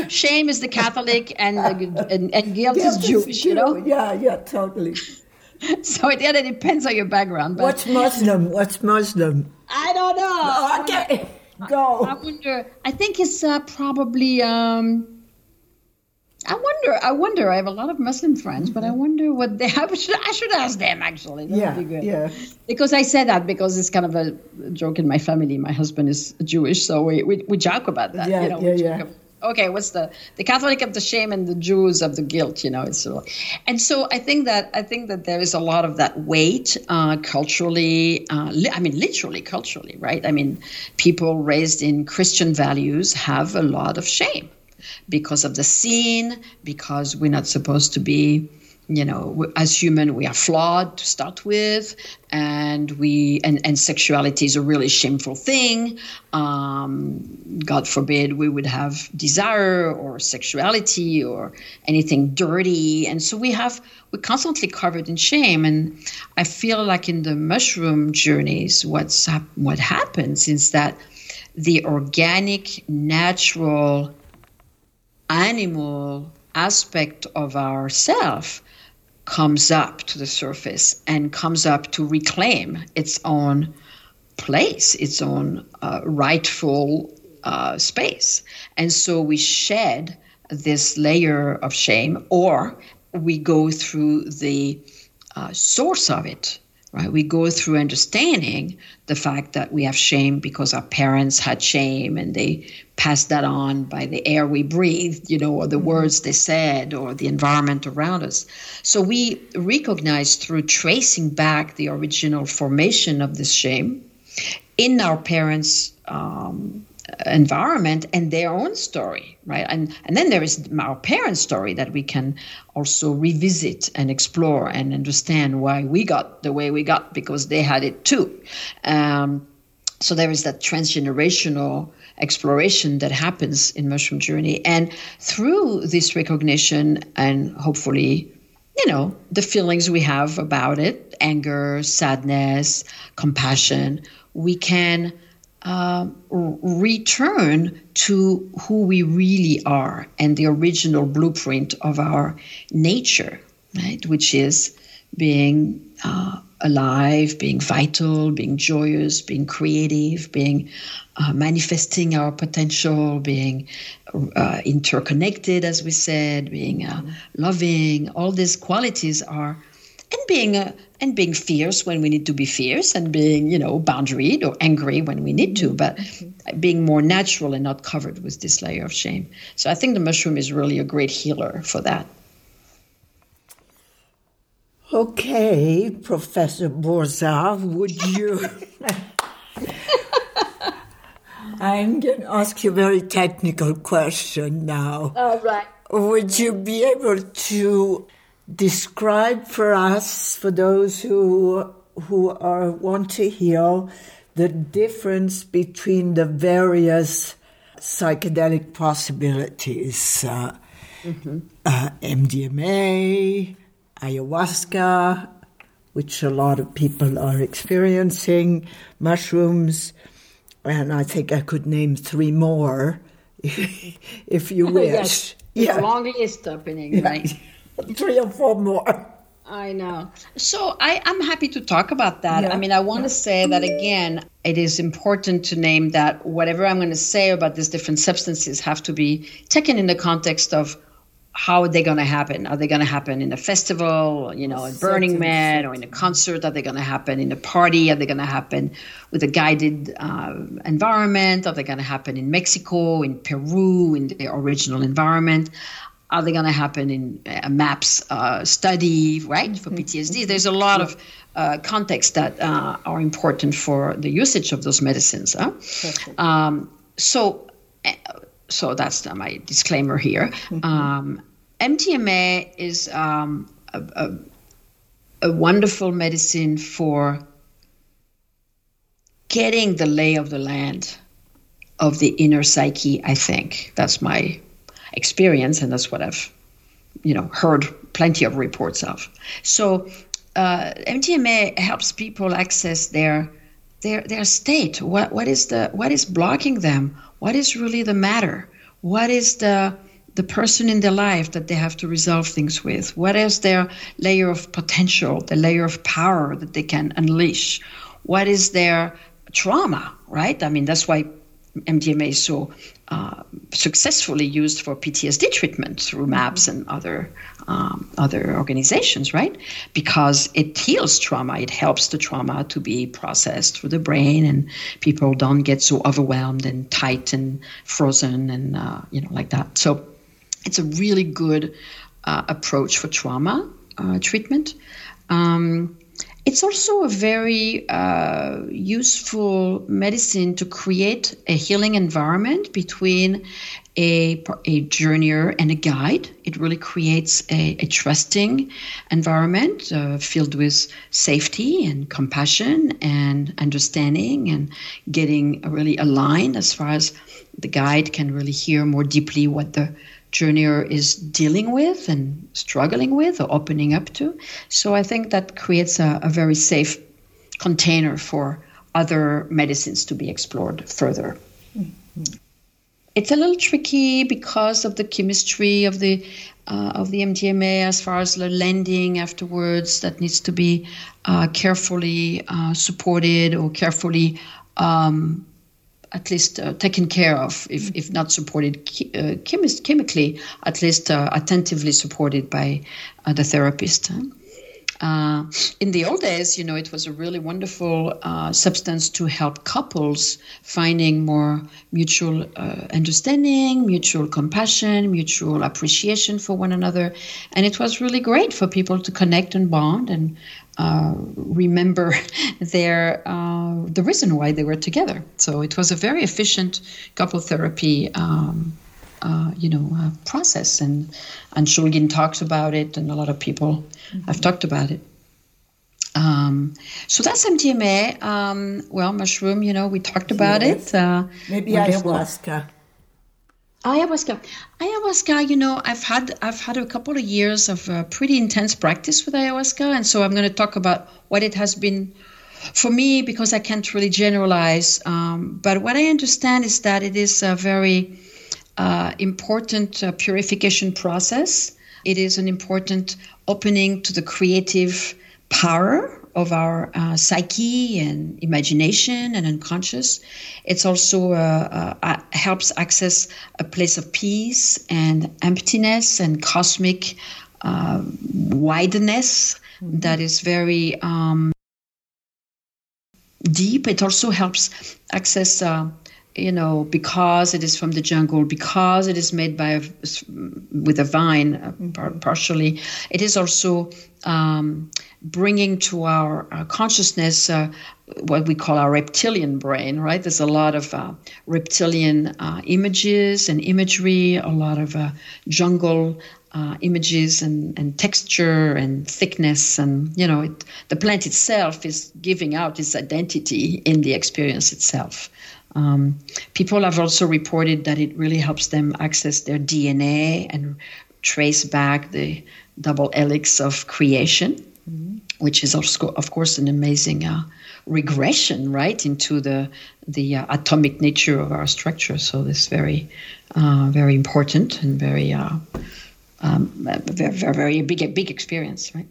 Shame is the Catholic and, and, and guilt is Jewish, you know? Yeah, yeah, totally. So it, yeah, it depends on your background. But What's Muslim? What's Muslim? I don't know. Okay, go. I, I wonder. I think it's uh, probably. Um, I wonder. I wonder. I have a lot of Muslim friends, but I wonder what they. I should. I should ask them actually. That yeah, would be good. Yeah. Because I say that because it's kind of a joke in my family. My husband is Jewish, so we we, we joke about that. Yeah, you know, yeah, yeah okay what's the the catholic of the shame and the jews of the guilt you know it's sort of, and so i think that i think that there is a lot of that weight uh, culturally uh, li- i mean literally culturally right i mean people raised in christian values have a lot of shame because of the sin because we're not supposed to be you know as human we are flawed to start with and we and, and sexuality is a really shameful thing. Um, god forbid we would have desire or sexuality or anything dirty. And so we have we're constantly covered in shame. And i feel like in the mushroom journeys what's what happens is that the organic natural animal aspect of ourself comes up to the surface and comes up to reclaim its own place, its own uh, rightful uh, space. And so we shed this layer of shame, or we go through the uh, source of it, right? We go through understanding the fact that we have shame because our parents had shame and they passed that on by the air we breathed, you know, or the mm-hmm. words they said or the environment around us. So we recognize through tracing back the original formation of this shame in our parents' um, environment and their own story right and and then there is our parents story that we can also revisit and explore and understand why we got the way we got because they had it too um, so there is that transgenerational exploration that happens in mushroom journey and through this recognition and hopefully you know the feelings we have about it anger sadness compassion we can uh, return to who we really are and the original blueprint of our nature, right? Which is being uh, alive, being vital, being joyous, being creative, being uh, manifesting our potential, being uh, interconnected, as we said, being uh, loving. All these qualities are, and being uh, and being fierce when we need to be fierce, and being you know boundaried or angry when we need to, but being more natural and not covered with this layer of shame. So I think the mushroom is really a great healer for that. Okay, Professor Bourzat, would you? I'm going to ask you a very technical question now. All right. Would you be able to describe for us, for those who who are want to heal, the difference between the various psychedelic possibilities, uh, mm-hmm. uh, MDMA, ayahuasca, which a lot of people are experiencing, mushrooms, and I think I could name three more if you wish. yes, yeah. a long list opening, yeah. right? three or four more. I know. So I, am happy to talk about that. Yeah. I mean, I want to say that again, it is important to name that whatever I'm going to say about these different substances have to be taken in the context of how are they going to happen? Are they going to happen in a festival, you know, at Burning Man, or in a concert? Are they going to happen in a party? Are they going to happen with a guided uh, environment? Are they going to happen in Mexico, in Peru, in the original environment? Are they going to happen in a MAPS uh, study, right, for mm-hmm. PTSD? There's a lot of uh, context that uh, are important for the usage of those medicines. Huh? Um, so, eh, so that's my disclaimer here. Mm-hmm. Um, MDMA is um, a, a, a, wonderful medicine for getting the lay of the land of the inner psyche. I think that's my experience, and that's what I've, you know, heard plenty of reports of. So, uh, MDMA helps people access their their their state. What what is the what is blocking them? What is really the matter? What is the the person in their life that they have to resolve things with? What is their layer of potential, the layer of power that they can unleash? What is their trauma, right? I mean, that's why MDMA is so uh, successfully used for PTSD treatment through MAPS and other um, other organizations, right? Because it heals trauma. It helps the trauma to be processed through the brain, and people don't get so overwhelmed and tight and frozen and uh, you know like that. So it's a really good uh, approach for trauma uh, treatment. Um, it's also a very uh, useful medicine to create a healing environment between a, a journeyer and a guide. It really creates a, a trusting environment uh, filled with safety and compassion and understanding and getting really aligned as far as the guide can really hear more deeply what the journeyer is dealing with and struggling with or opening up to. So I think that creates a, a very safe container for other medicines to be explored further. Mm-hmm. It's a little tricky because of the chemistry of the uh, of the MDMA as far as the lending afterwards that needs to be uh, carefully uh, supported or carefully um, at least uh, taken care of, if, if not supported uh, chemist, chemically, at least uh, attentively supported by uh, the therapist. Uh, in the old days, you know, it was a really wonderful uh, substance to help couples finding more mutual understanding, mutual compassion, mutual appreciation for one another, and it was really great for people to connect and bond and uh, remember their uh, the reason why they were together. So it was a very efficient couple therapy. Um, uh, you know, uh, process and and Shulgin talks about it, and a lot of people mm-hmm. have talked about it. Um, so that's MDMA. Um, well, mushroom, you know, we talked about yes. it. Uh, Maybe ayahuasca. Ayahuasca. Ayahuasca, you know, I've had I've had a couple of years of uh, pretty intense practice with ayahuasca, and so I'm going to talk about what it has been for me because I can't really generalize. Um, but what I understand is that it is a very uh, important uh, purification process. It is an important opening to the creative power of our uh, psyche and imagination and unconscious. It's also uh, uh, helps access a place of peace and emptiness and cosmic uh, wideness mm-hmm. that is very um, deep. It also helps access uh, you know, because it is from the jungle, because it is made by a, with a vine uh, partially, it is also um, bringing to our, our consciousness uh, what we call our reptilian brain, right? There's a lot of uh, reptilian uh, images and imagery, a lot of uh, jungle uh, images and, and texture and thickness. And, you know, it, the plant itself is giving out its identity in the experience itself. Um, people have also reported that it really helps them access their DNA and trace back the double helix of creation, mm-hmm. which is also, of course, an amazing uh, regression, right, into the the uh, atomic nature of our structure. So this very, uh, very important and very, uh, um, very, very big, big experience, right?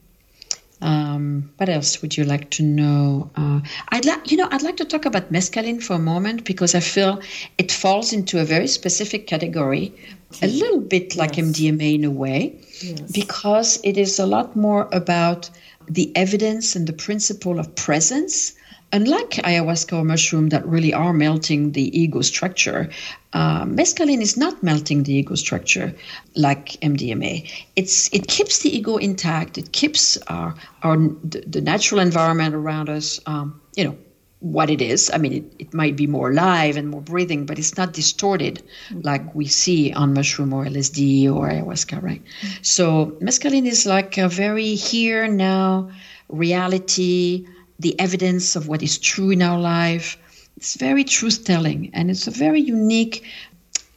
Um, what else would you like to know? Uh, I'd like, you know, I'd like to talk about mescaline for a moment because I feel it falls into a very specific category, a little bit like yes. MDMA in a way, yes. because it is a lot more about the evidence and the principle of presence unlike ayahuasca or mushroom that really are melting the ego structure, uh, mescaline is not melting the ego structure like MDMA. It's it keeps the ego intact. It keeps our our the, natural environment around us. Um, you know what it is. I mean, it, it might be more alive and more breathing, but it's not distorted like we see on mushroom or LSD or ayahuasca, right? So mescaline is like a very here now reality the evidence of what is true in our life. It's very truth telling, and it's a very unique,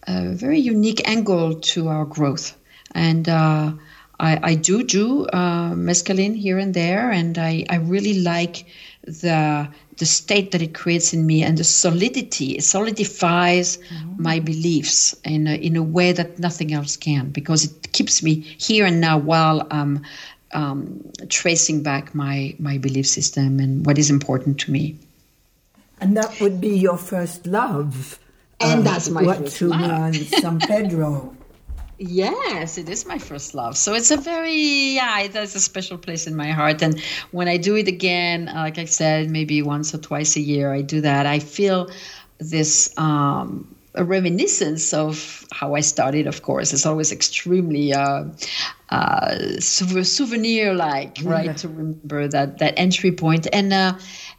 uh, very unique angle to our growth. And uh, I, I, do do uh, mescaline here and there, and I, I really like the the state that it creates in me and the solidity. It solidifies mm-hmm. my beliefs in a, in a way that nothing else can because it keeps me here and now while I'm um, tracing back my my belief system and what is important to me. And that would be your first love. And uh, that's my first love. San Pedro. Yes, it is my first love. So it's a very yeah, it has a special place in my heart. And when I do it again, like I said, maybe once or twice a year, I do that. I feel this um, a reminiscence of how I started. Of course, it's always extremely uh, uh, souvenir like, right? Yeah. To remember that that entry point, and uh,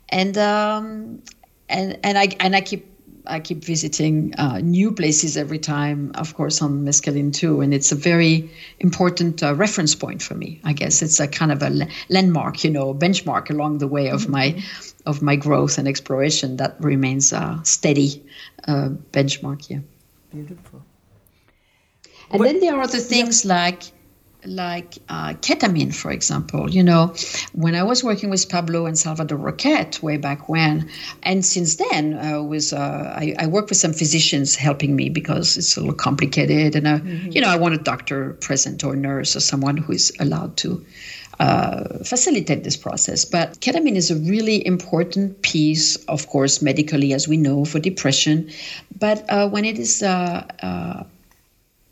and um, and and I and I keep I keep visiting uh, new places every time, of course, on mescaline too, and it's a very important uh, reference point for me. I guess it's a kind of a landmark, you know, benchmark along the way of mm-hmm. my of my growth and exploration that remains a steady uh, benchmark. Yeah, beautiful. And then there are other things yeah. like like uh, ketamine, for example. You know, when I was working with Pablo and Salvador Roquet way back when, and since then, uh, was uh, I, I work with some physicians helping me because it's a little complicated, and uh, mm-hmm. you know, I want a doctor present or nurse or someone who is allowed to. Uh, facilitate this process. But ketamine is a really important piece, of course, medically, as we know, for depression. But uh, when it is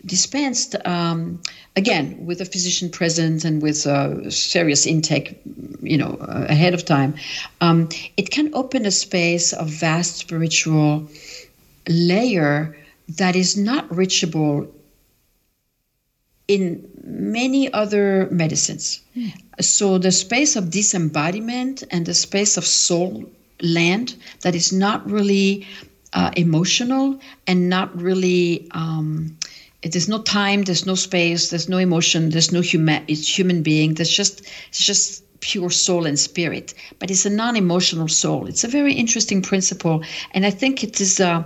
dispensed um, again with a physician present and with a serious intake you know uh, ahead of time um, it can open a space of vast spiritual layer that is not reachable in many other medicines mm. so the space of disembodiment and the space of soul land that is not really uh, emotional and not really um, there's no time, there's no space, there's no emotion, there's no human it's human being. There's just it's just pure soul and spirit, but it's a non-emotional soul. It's a very interesting principle, and I think it is uh,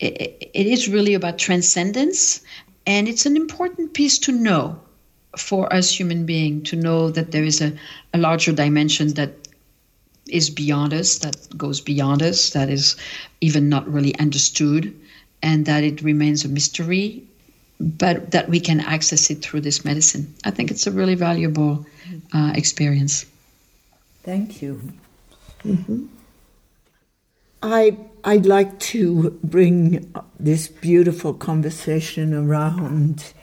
it, it is really about transcendence, and it's an important piece to know for us human being to know that there is a, a larger dimension that is beyond us, that goes beyond us, that is even not really understood, and that it remains a mystery but that we can access it through this medicine. I think it's a really valuable uh, experience. Thank you. Mm-hmm. I I'd like to bring this beautiful conversation around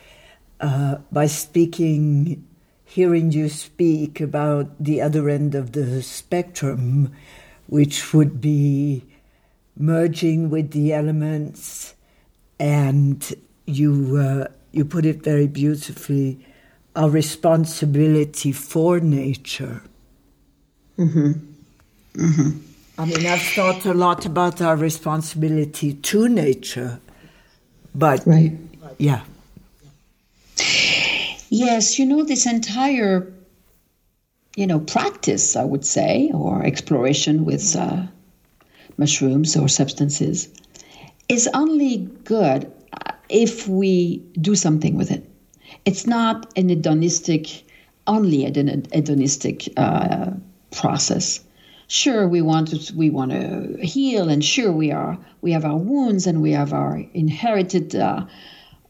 uh, by speaking, hearing you speak about the other end of the spectrum, which would be merging with the elements, and you uh, you put it very beautifully, our responsibility for nature. Mm-hmm. Mm-hmm. I mean, I've thought a lot about our responsibility to nature, but right. yeah. Yes, you know, this entire, you know, practice, I would say, or exploration with uh, mushrooms or substances is only good if we do something with it. It's not an hedonistic, only an hedonistic uh, process. Sure, we want to we want to heal, and sure we are we have our wounds and we have our inherited uh,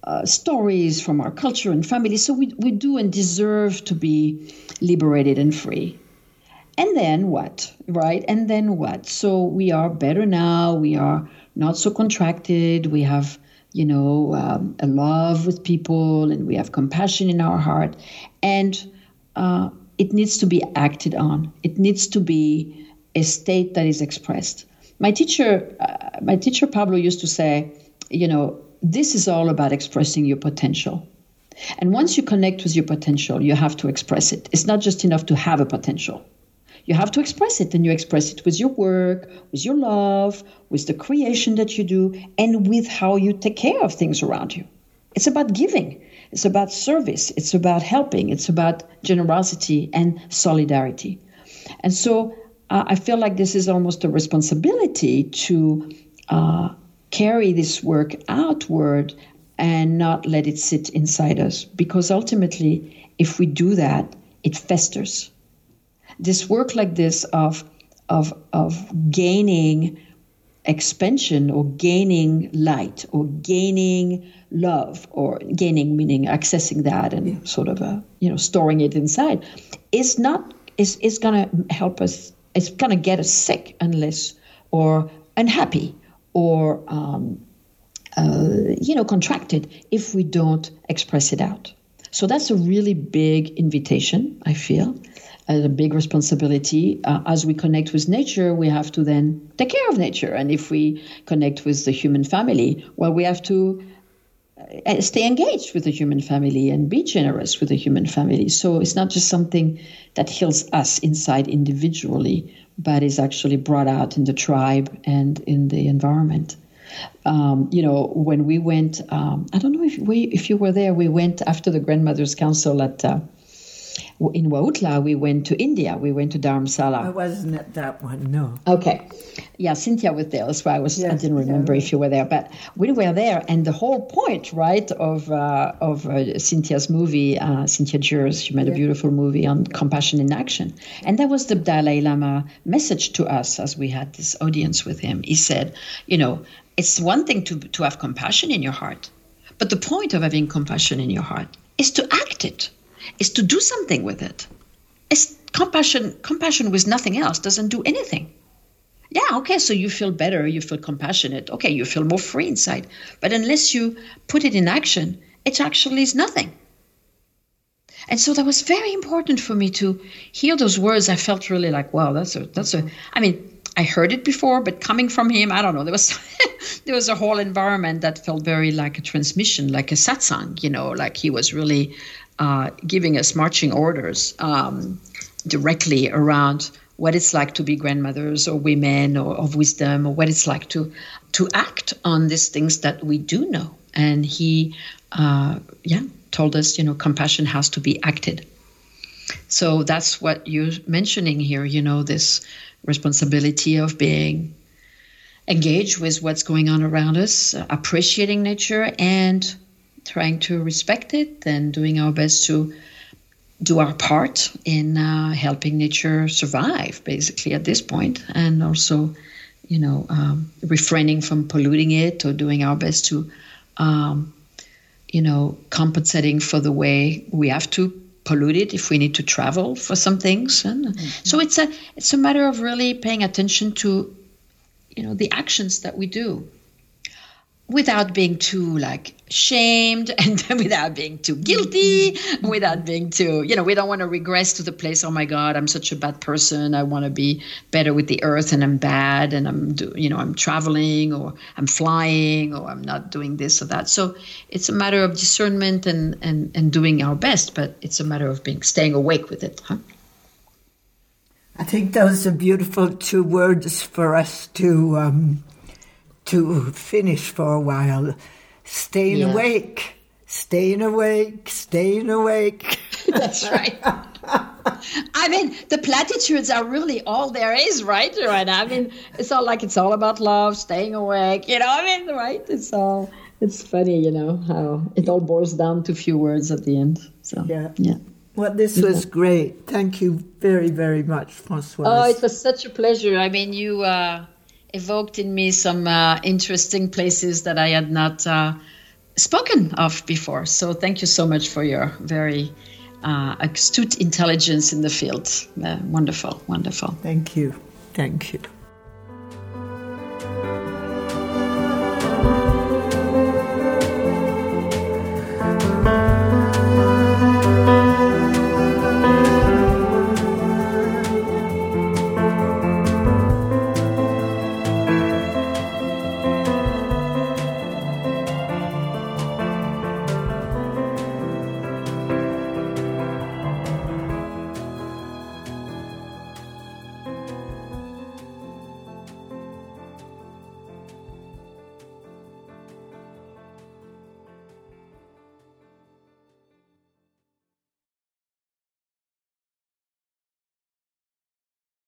uh, stories from our culture and family. So we we do and deserve to be liberated and free. And then what, right? And then what? So we are better now. We are not so contracted. We have you know, um, a love with people, and we have compassion in our heart, and uh, it needs to be acted on. It needs to be a state that is expressed. My teacher, uh, my teacher Pablo used to say, you know, this is all about expressing your potential. And once you connect with your potential, you have to express it. It's not just enough to have a potential. You have to express it, and you express it with your work, with your love, with the creation that you do, and with how you take care of things around you. It's about giving, it's about service, it's about helping, it's about generosity and solidarity. And so uh, I feel like this is almost a responsibility to uh, carry this work outward and not let it sit inside us, because ultimately, if we do that, it festers this work like this of of of gaining expansion or gaining light or gaining love or gaining meaning accessing that and yeah. sort of a, uh, you know storing it inside is not is is going to help us it's going to get us sick unless or unhappy or um, uh, you know contracted if we don't express it out so that's a really big invitation i feel a big responsibility. Uh, as we connect with nature, we have to then take care of nature. And if we connect with the human family, well, we have to uh, stay engaged with the human family and be generous with the human family. So it's not just something that heals us inside individually, but is actually brought out in the tribe and in the environment. Um, you know, when we went, um, I don't know if we, if you were there. We went after the Grandmothers Council at uh, in Huautla, we went to India. We went to Dharamsala. I wasn't at that one, no. Okay. Yeah, Cynthia was there. That's why I was. Yes, I didn't remember if you were there, but we were there, and the whole point, right, of uh, of uh, Cynthia's movie, uh, Cynthia Jurs, she made yeah. a beautiful movie on compassion in action, and that was the Dalai Lama message to us as we had this audience with him. He said, you know, it's one thing to to have compassion in your heart, but the point of having compassion in your heart is to act it is to do something with it. It's compassion. Compassion with nothing else doesn't do anything. Yeah, okay, so you feel better, you feel compassionate, okay, you feel more free inside. But unless you put it in action, it actually is nothing. And so that was very important for me to hear those words. I felt really like, wow, that's a, that's a, I mean, I heard it before, but coming from him, I don't know. There was there was a whole environment that felt very like a transmission, like a satsang. You know, like he was really uh, giving us marching orders um, directly around what it's like to be grandmothers or women or of wisdom or what it's like to to act on these things that we do know. And he, uh, yeah, told us, you know, compassion has to be acted. So that's what you're mentioning here. You know, this responsibility of being engaged with what's going on around us, appreciating nature, and trying to respect it and doing our best to do our part in uh, helping nature survive, basically, at this point, and also, you know, um, refraining from polluting it or doing our best to, um, you know, compensating for the way we have to pollute it if we need to travel for some things. And mm-hmm. so it's a it's a matter of really paying attention to you know the actions that we do without being too like shamed and without being too guilty without being too you know we don't want to regress to the place oh my god i'm such a bad person. I want to be better with the earth and i'm bad and i'm do, you know i'm traveling or i'm flying or i'm not doing this or that. So it's a matter of discernment and and, and doing our best but it's a matter of being staying awake with it huh? i think those are beautiful two words for us to um, to finish for a while staying yeah. awake, staying awake, staying awake. That's right. I mean, the platitudes are really all there is, right? Right. I mean, it's all like it's all about love, staying awake. You know, I mean, right? It's all. It's funny, you know, how it all boils down to a few words at the end. So yeah, yeah. Well, this was great. Thank you very, very much, Françoise. Oh, it was such a pleasure. I mean, you. Uh, evoked in me some uh, interesting places that I had not uh, spoken of before. So thank you so much for your very uh, astute intelligence in the field. Uh, wonderful, wonderful. Thank you. Thank you.